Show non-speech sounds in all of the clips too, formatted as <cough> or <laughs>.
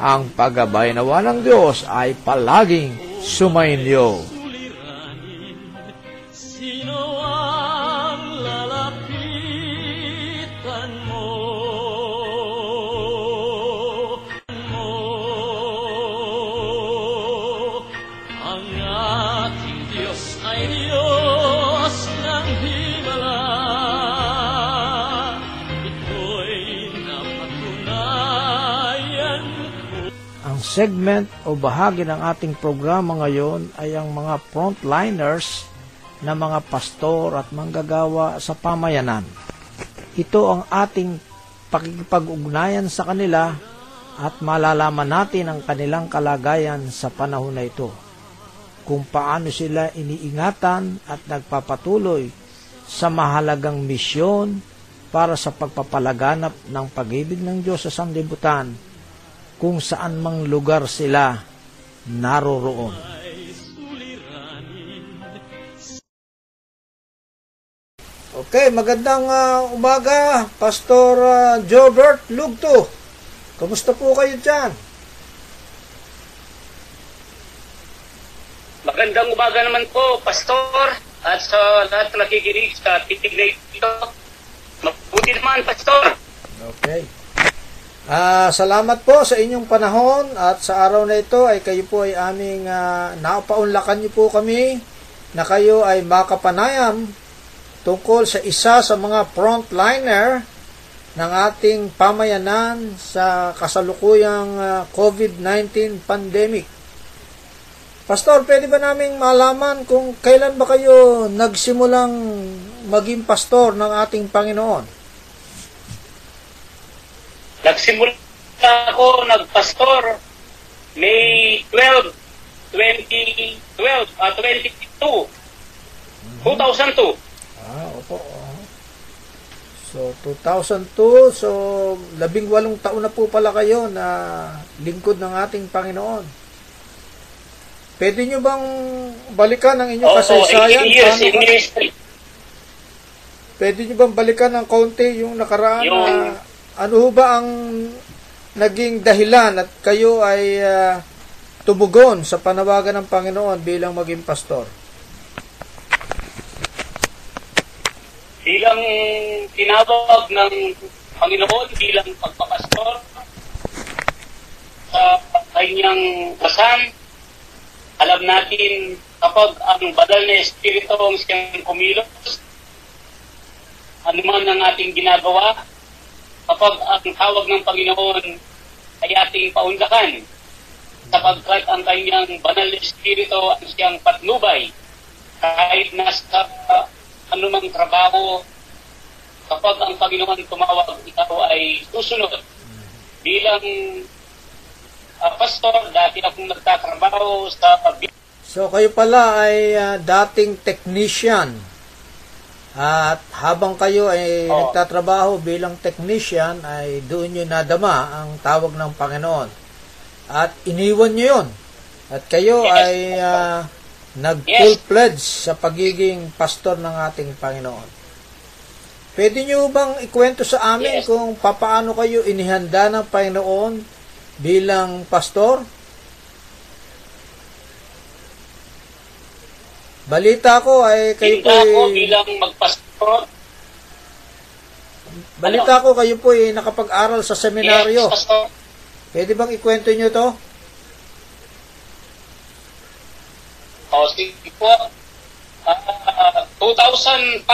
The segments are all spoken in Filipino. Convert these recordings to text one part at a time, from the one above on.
ang paggabay nawa ng Diyos ay palaging sumainyo. Segment o bahagi ng ating programa ngayon ay ang mga frontliners na mga pastor at manggagawa sa pamayanan. Ito ang ating pakikipag-ugnayan sa kanila at malalaman natin ang kanilang kalagayan sa panahon na ito. Kung paano sila iniingatan at nagpapatuloy sa mahalagang misyon para sa pagpapalaganap ng pag-ibig ng Diyos sa sanglibutan kung saan mang lugar sila naroroon. Okay, magandang ah, umaga, Pastor uh, Jobert Lugto. Kamusta po kayo dyan? Magandang umaga naman po, Pastor, at sa lahat na nakikinig sa titig na ito. Mabuti naman, Pastor. Okay. Ah, salamat po sa inyong panahon at sa araw na ito ay kayo po ay aming uh, napaunlakan niyo po kami na kayo ay makapanayam tungkol sa isa sa mga frontliner ng ating pamayanan sa kasalukuyang ah, COVID-19 pandemic. Pastor, pwede ba naming malaman kung kailan ba kayo nagsimulang maging pastor ng ating Panginoon? Nagsimula ako nagpastor May 12, 2012, ah 22, 2002. Ah, opo. oo. So, 2002, so, labing walong taon na po pala kayo na lingkod ng ating Panginoon. Pwede nyo bang balikan ang inyong Oo, kasaysayan? 18 years in ministry. Pwede nyo bang balikan ng kaunti yung nakaraan Yung- na ano ba ang naging dahilan at kayo ay ah, tumugon sa panawagan ng Panginoon bilang maging pastor? Bilang tinawag ng Panginoon bilang pagpapastor sa kanyang kasan, alam natin kapag ang badal na espiritu ang siyang kumilos, anuman ang ating ginagawa, kapag ang tawag ng Panginoon ay ating paunlakan, sapagkat ang kanyang banal na espiritu ang siyang patnubay kahit nasa uh, anumang trabaho, kapag ang Panginoon tumawag, ikaw ay susunod. Bilang uh, pastor, dati akong nagtatrabaho sa So kayo pala ay ah, dating technician. At habang kayo ay Oo. nagtatrabaho bilang technician ay doon nyo nadama ang tawag ng Panginoon. At iniwan nyo yun. At kayo Yes. ay ah, nag-full pledge sa pagiging pastor ng ating Panginoon. Pwede nyo bang ikwento sa amin Yes. kung papaano kayo inihanda ng Panginoon bilang pastor? Balita ko ay kayo po ako bilang magpastor. Balita ko kayo po ay nakapag-aral sa seminaryo. Yes, pastor. Pwede bang ikwento nyo to? O, sige po. Ah, 2005,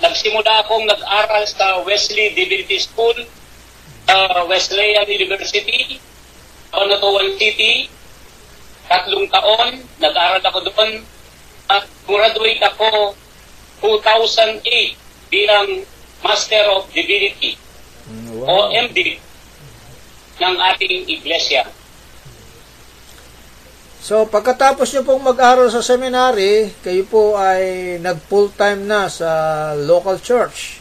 nagsimula akong nag-aral sa Wesley Divinity School, sa Wesleyan University, Cabanatuan City. Tatlong taon, nag-aral ako doon. At graduate ako 2008 bilang Master of Divinity o MD ng ating iglesia. So, pagkatapos nyo pong mag-aral sa seminary, kayo po ay nag-full-time na sa local church.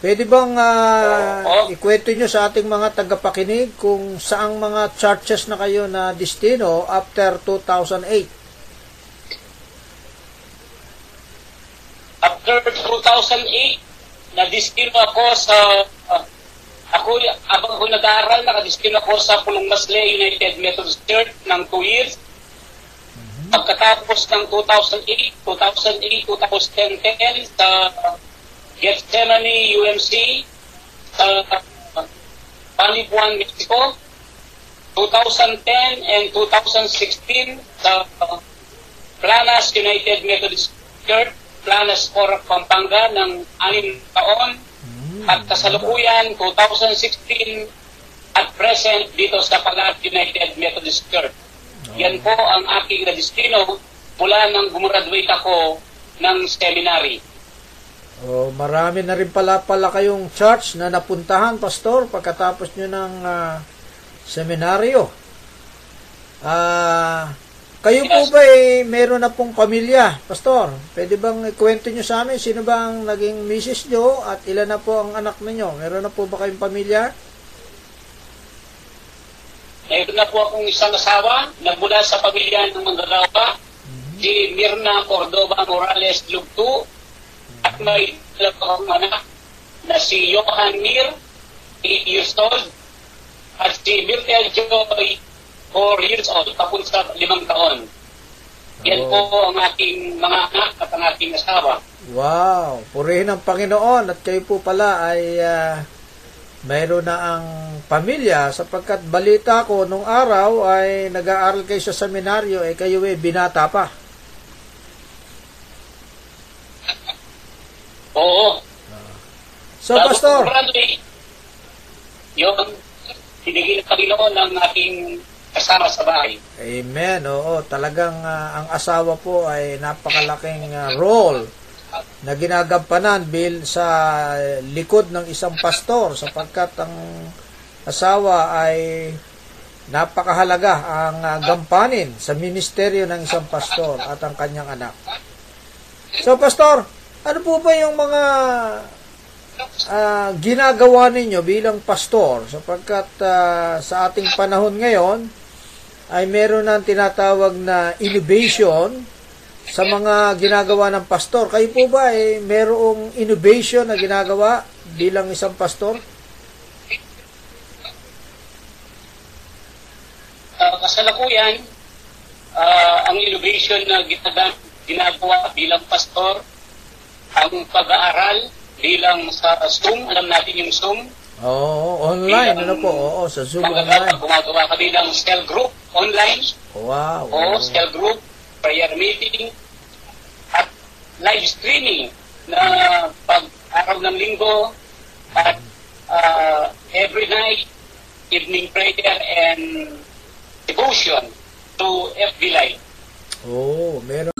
Pwede bang Oo. ikwento nyo sa ating mga tagapakinig kung saang mga churches na kayo na destino after 2008? After 2008, na-destino ako sa ah, ako abang ako nag-aaral, nakadestino ako sa Pulong Masle United Methodist Church ng 2 years. Pagkatapos ng 2008, 2008, 2010 sa Gethsemane UMC sa uh, Panibuan, Mexico. 2010 and 2016 sa uh, Planas United Methodist Church, Planas Corac, Pampanga ng anim taon at kasalukuyan 2016 at present dito sa Palat United Methodist Church. Yan po ang aking destino mula nang gumraduate ako ng seminary. O, marami na rin pala pala kayong church na napuntahan, pastor, pagkatapos nyo ng ah, seminaryo. Ah, kayo po ba eh, meron na pong pamilya, pastor? Pwede bang ikwento nyo sa amin sino ba ang naging misis nyo at ilan na po ang anak ninyo? Meron na po ba kayong pamilya? Mayroon na po akong isang asawa na mula sa pamilya ng manggagawa, si Mirna Cordoba Morales Lugtu, at may dalawang anak na si Johan Mir, 8 years old, at si Myrtle Joy, 4 years old, tapos sa limang taon. Yan Oh. po ang aking mga anak at ang aking asawa. Wow! Purihin ang Panginoon at kayo po pala ay ah, mayroon na ang pamilya sapagkat balita ko nung araw ay nag-aaral kayo sa seminaryo eh kayo eh binata pa. <laughs> Oo. So, Pastor, Graduate, yung binigay ng Panginoon ng aking kasama sa bahay. Amen. Oo, talagang ah, ang asawa po ay napakalaking ah, role na ginagampanan bil sa likod ng isang pastor sapagkat ang asawa ay napakahalaga ang ah, gampanin sa ministeryo ng isang pastor at ang kanyang anak. So, pastor, ano po ba yung mga ah, ginagawa ninyo bilang pastor sapagkat ah, sa ating panahon ngayon ay meron ng tinatawag na innovation sa mga ginagawa ng pastor. Kayo po ba ay merong innovation na ginagawa bilang isang pastor? uh, kasalukuyan, ah, ang innovation na ginaga- ginagawa bilang pastor, ang pag-aaral bilang sa Zoom, alam natin yung Zoom, Oo, online. Ano po? Oo, sa Zoom online. Gumagawa ka bilang cell group online, Wow. o cell group, prayer meeting, at live streaming na pag-araw ng linggo, at ah, every night, evening prayer and devotion to FB Live. Oo, meron.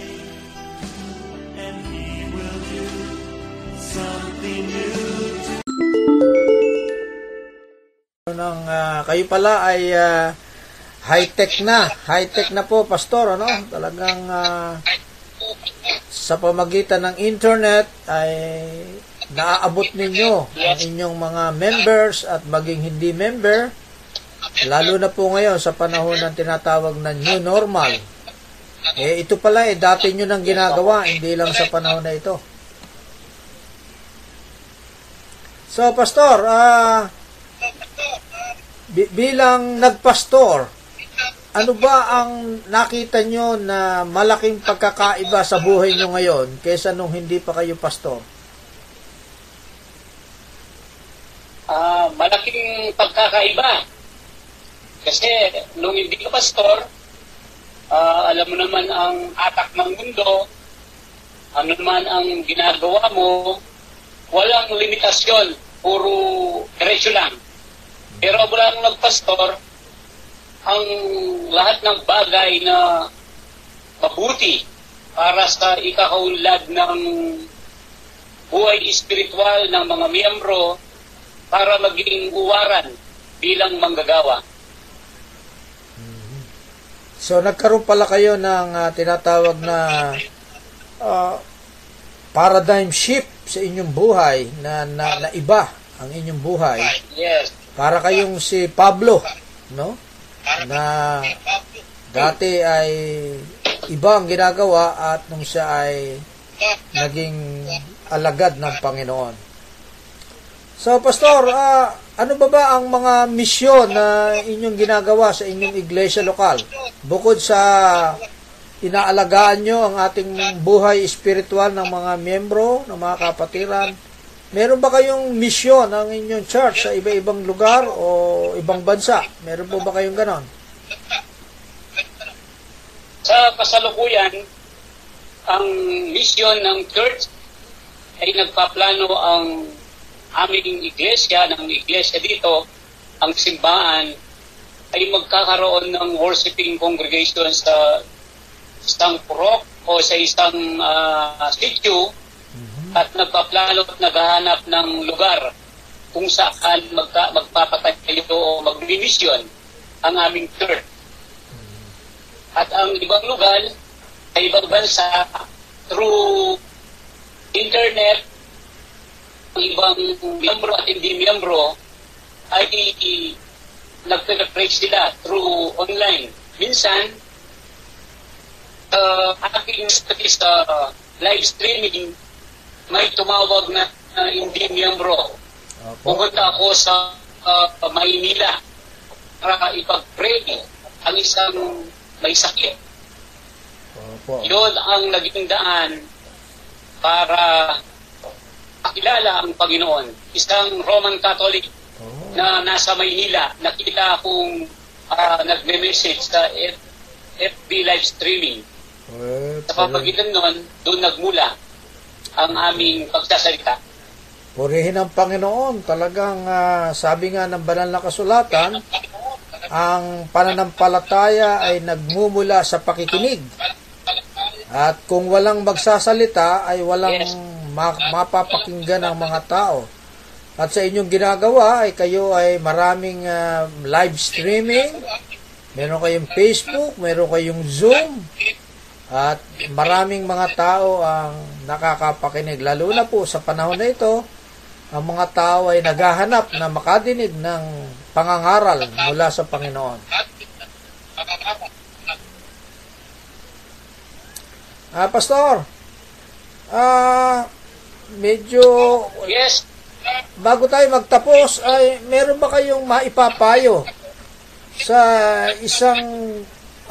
Ng ah, kayo pala ay ah, high-tech na. High-tech na po, pastor, ano? Talagang ah, sa pamagitan ng internet ay naaabot ninyo ang inyong mga members at maging hindi member lalo na po ngayon sa panahon ng tinatawag na new normal. Eh, ito pala eh, dati nyo nang ginagawa, hindi lang sa panahon na ito. So, Pastor, ah, bi- bilang nagpastor, ano ba ang nakita nyo na malaking pagkakaiba sa buhay nyo ngayon kaysa nung hindi pa kayo pastor? Ah, malaking pagkakaiba. Kasi nung hindi ka pastor, ah, alam mo naman ang atak ng mundo, ano naman ang ginagawa mo, walang limitasyon, puro diretso lang. Pero mula nung nagpastor, ang lahat ng bagay na mabuti para sa ikakaunlad ng buhay espiritual ng mga miyembro para maging uwaran bilang manggagawa. So, nagkaroon pala kayo ng ah, tinatawag na ah, paradigm shift sa inyong buhay na, na, na iba ang inyong buhay. Yes. Para kayong si Pablo, no? Na dati ay iba ang ginagawa at nung siya ay naging alagad ng Panginoon. So, Pastor, ah, ano ba ba ang mga misyon na inyong ginagawa sa inyong iglesia lokal? Bukod sa inaalagaan nyo ang ating buhay espiritual ng mga miyembro, ng mga kapatiran, meron ba kayong misyon ang inyong church sa iba-ibang lugar o ibang bansa? Meron po ba kayong ganon? Sa kasalukuyan, ang misyon ng church ay nagpaplano ang aming iglesia, ng iglesia dito, ang simbahan, ay magkakaroon ng worshiping congregation sa isang purok o sa isang uh, sitio at nagpaplano at naghahanap ng lugar kung saan magka, magpapatayo o magmimisyon ang aming church. At ang ibang lugar sa ibang bansa through internet ang ibang miyembro at hindi miyembro ay nagpe-preach sila through online. Minsan, uh, aking sa live streaming, may tumawag na uh, hindi miyembro. Pumunta ako sa uh, Maynila para ipag-pray ang isang may sakit. Opo. Yun ang naging daan para makilala ang Panginoon. Isang Roman Catholic Oh. na nasa Maynila, nakita akong ah, nagme-message sa F- FB live streaming. Eh, Sa pamagitan nun, doon nagmula ang aming pagsasalita. Purihin ang Panginoon. Talagang ah, sabi nga ng banal na kasulatan, ang pananampalataya ay nagmumula sa pakikinig. At kung walang magsasalita ay walang Yes. ma- mapapakinggan ng mga tao. At sa inyong ginagawa ay kayo ay maraming ah, live streaming, meron kayong Facebook, meron kayong Zoom, at maraming mga tao ang nakakapakinig. Lalo na po sa panahon na ito, ang mga tao ay naghahanap na makadinig ng pangangaral mula sa Panginoon. Ah, Pastor, ah, medyo Yes, bago tayo magtapos, ay meron ba kayong maipapayo sa isang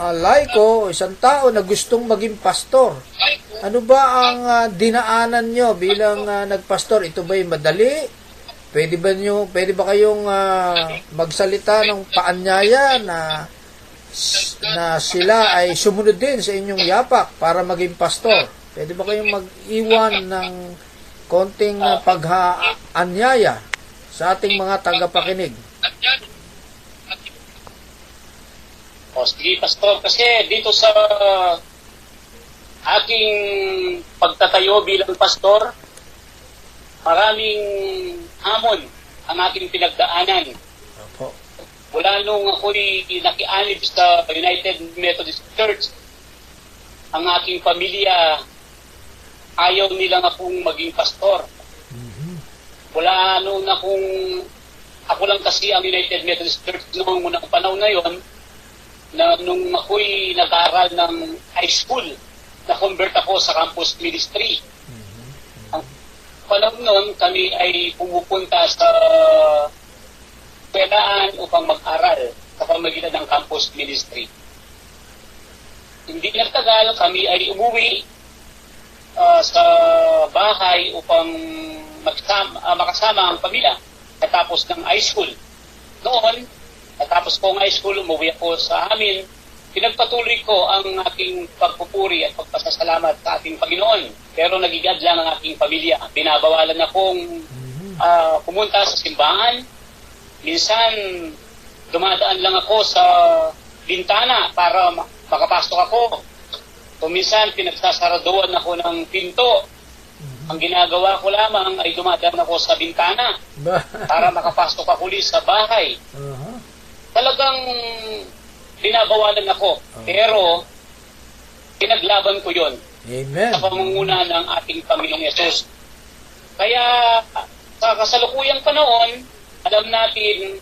ah, laiko o isang tao na gustong maging pastor? Ano ba ang ah, dinaanan nyo bilang ah, nagpastor? Ito ba madali? Pwede ba nyo, pwede ba kayong ah, magsalita ng paanyaya na na sila ay sumunod din sa inyong yapak para maging pastor? Pwede ba kayong mag-iwan ng konting uh, paghaanyaya sa ating mga tagapakinig? O sige, Pastor, kasi dito sa aking pagtatayo bilang pastor, maraming hamon ang aking pinagdaanan. Opo. Mula nung ako'y nakianib sa United Methodist Church, ang aking pamilya ayaw nilang akong maging pastor. Mula nung akong ako lang kasi ang United Methodist Church noong unang panahon na yon na nung ako'y nag-aaral ng high school, na-convert ako sa campus ministry. Ang panahon noon, kami ay pumupunta sa eskwelahan upang mag-aral sa pamagitan ng campus ministry. Hindi nagtagal, kami ay umuwi ah, sa bahay upang magsama, ah, makasama ang pamilya katapos ng high school. Noon, katapos ko ang high school, umuwi ako sa amin. Pinagpatuloy ko ang aking pagpupuri at pagpasasalamat sa ating Panginoon. Pero nagigad lang ang aking pamilya. Binabawalan akong ah, pumunta sa simbahan. Minsan, dumadaan lang ako sa bintana para ma- makapasok ako. O minsan, pinagsasaraduan ako ng pinto. Ang ginagawa ko lamang ay dumadaan ako sa bintana para makapasok ako ulit sa bahay. <laughs> Aha. Talagang binabawalan ako. Pero, pinaglaban ko yon Amen. sa pamunguna ng ating Panginoong Yesus. Kaya, sa kasalukuyang panahon, alam natin,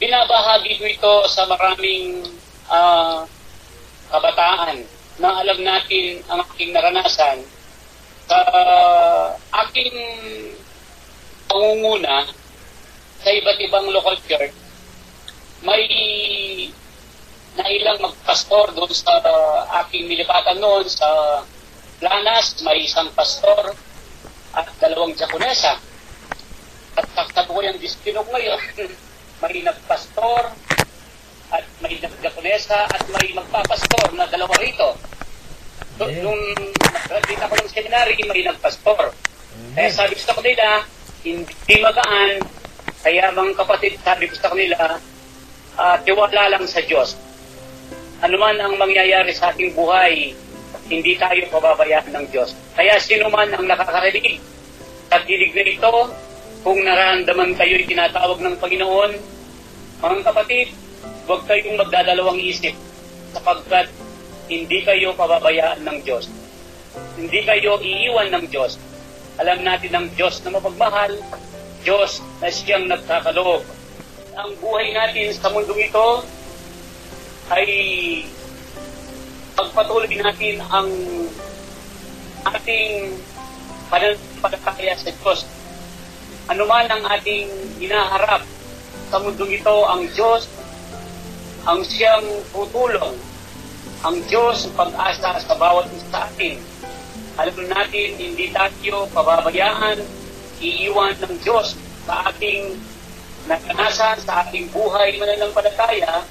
binabahagi ko ito sa maraming ah, kabataan na alam natin ang aking naranasan sa aking pangunguna sa iba't ibang local church, may nailang magpastor doon sa aking nilipatan noon sa Planas, may isang pastor at dalawang diakonesa. At sa yung distinog ngayon, <laughs> may nagpastor at may nagdiakonesa at may magpapastor na dalawa rito. So, Yeah. Nung nag-graduate ako ng seminary, may nagpastor. Kaya sabi ko sa kanila, hindi magaan. Kaya mga kapatid, sabi ko sa kanila, ah, tiwala lang sa Diyos. Ano man ang mangyayari sa ating buhay, hindi tayo pababayaan ng Diyos. Kaya sino man ang nakakarinig sa dinig na ito, kung nararamdaman kayo'y tinatawag ng Panginoon, mga kapatid, huwag kayong magdadalawang isip sapagkat hindi kayo pababayaan ng Diyos. Hindi kayo iiwan ng Diyos. Alam natin ng Diyos na mapagmahal, Diyos na siyang nagkakaloob. Ang buhay natin sa mundong ito ay pagpatuloy natin ang ating pananampalataya sa Diyos. Ano man ang ating hinaharap sa mundong ito ang Diyos ang siyang tutulong ang Diyos ang pag-asa sa bawat isa sa atin. Alam natin, hindi tayo pababayaan, iiwan ng Diyos sa ating naranasan, sa ating buhay mananampalataya,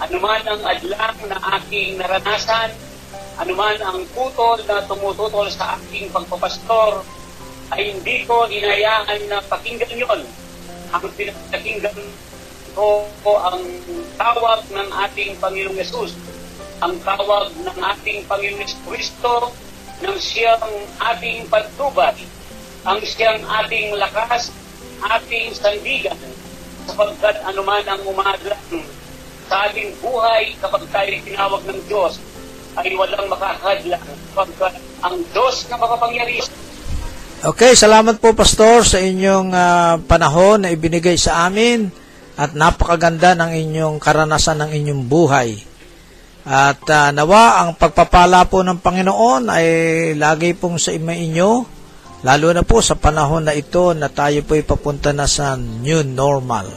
anuman ang adlang na aking naranasan, anuman ang putol na tumututol sa aking pagpapastor, ay hindi ko inayaan na pakinggan yon. Ang pinakinggan ko ang tawag ng ating Panginoong Yesus, ang tawag ng ating Panginoong Kristo ng siyang ating pagtubay, ang siyang ating lakas, ating sandigan, sapagkat anuman ang umadlang sa ating buhay kapag tayo tinawag ng Diyos, ay walang makakadlang sapagkat ang Diyos na makapangyarihan Okay, salamat po Pastor sa inyong ah, panahon na ibinigay sa amin at napakaganda ng inyong karanasan ng inyong buhay. At ah, nawa ang pagpapala po ng Panginoon ay lagi pong sa ima inyo, lalo na po sa panahon na ito na tayo po papunta na sa new normal.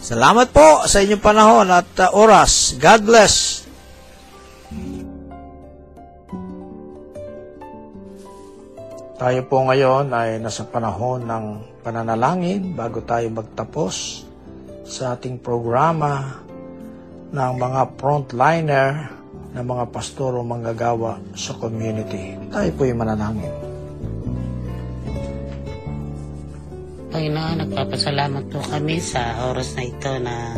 Salamat po sa inyong panahon at ah, oras. God bless. Tayo po ngayon ay nasa panahon ng pananalangin bago tayo magtapos sa ating programa ng mga frontliner ng mga pastor o manggagawa sa community. Tayo po yung mananangin. Panginoon, nagpapasalamat po kami sa oras na ito na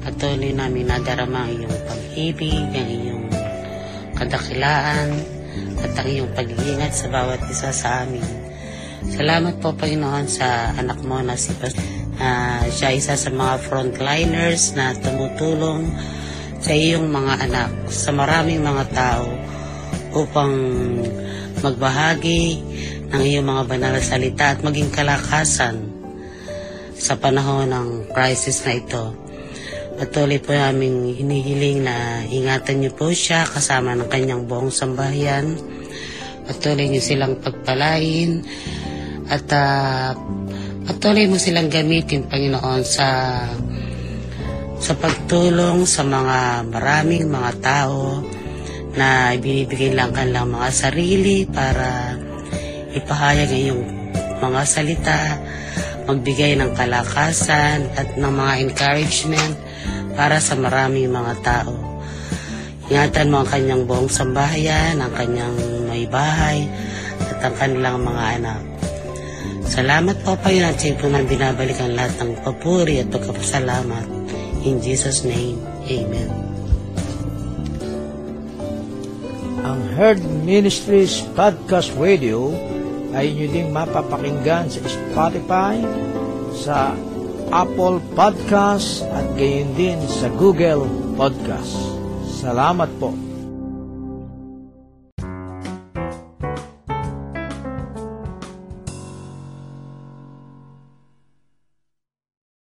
patuloy namin nadarama ang iyong pag-ibig, ang iyong kadakilaan, at ang iyong pag-iingat sa bawat isa sa amin. Salamat po, Panginoon, sa anak mo na si Pas- na siya isa sa mga frontliners na tumutulong sa iyong mga anak, sa maraming mga tao upang magbahagi ng iyong mga banal na salita at maging kalakasan sa panahon ng crisis na ito. Patuloy po namin hinihiling na ingatan niyo po siya kasama ng kanyang buong sambahayan. Patuloy niyo silang pagpalain at ah, patuloy mo silang gamitin, Panginoon, sa sa pagtulong sa mga maraming mga tao na ibinibigay lang kanilang mga sarili para ipahayag iyong mga salita, magbigay ng kalakasan at ng mga encouragement para sa maraming mga tao. Ingatan mo ang kanyang buong sambahayan, ang kanyang may bahay, at ang kanilang mga anak. Salamat po pa yun at siya po nang binabalik ang lahat ng papuri at pagkapasalamat. In Jesus' name, Amen. Ang Herd Ministries Podcast Radio ay inyo ding mapapakinggan sa Spotify, sa Apple Podcast at gayon din sa Google Podcast. Salamat po.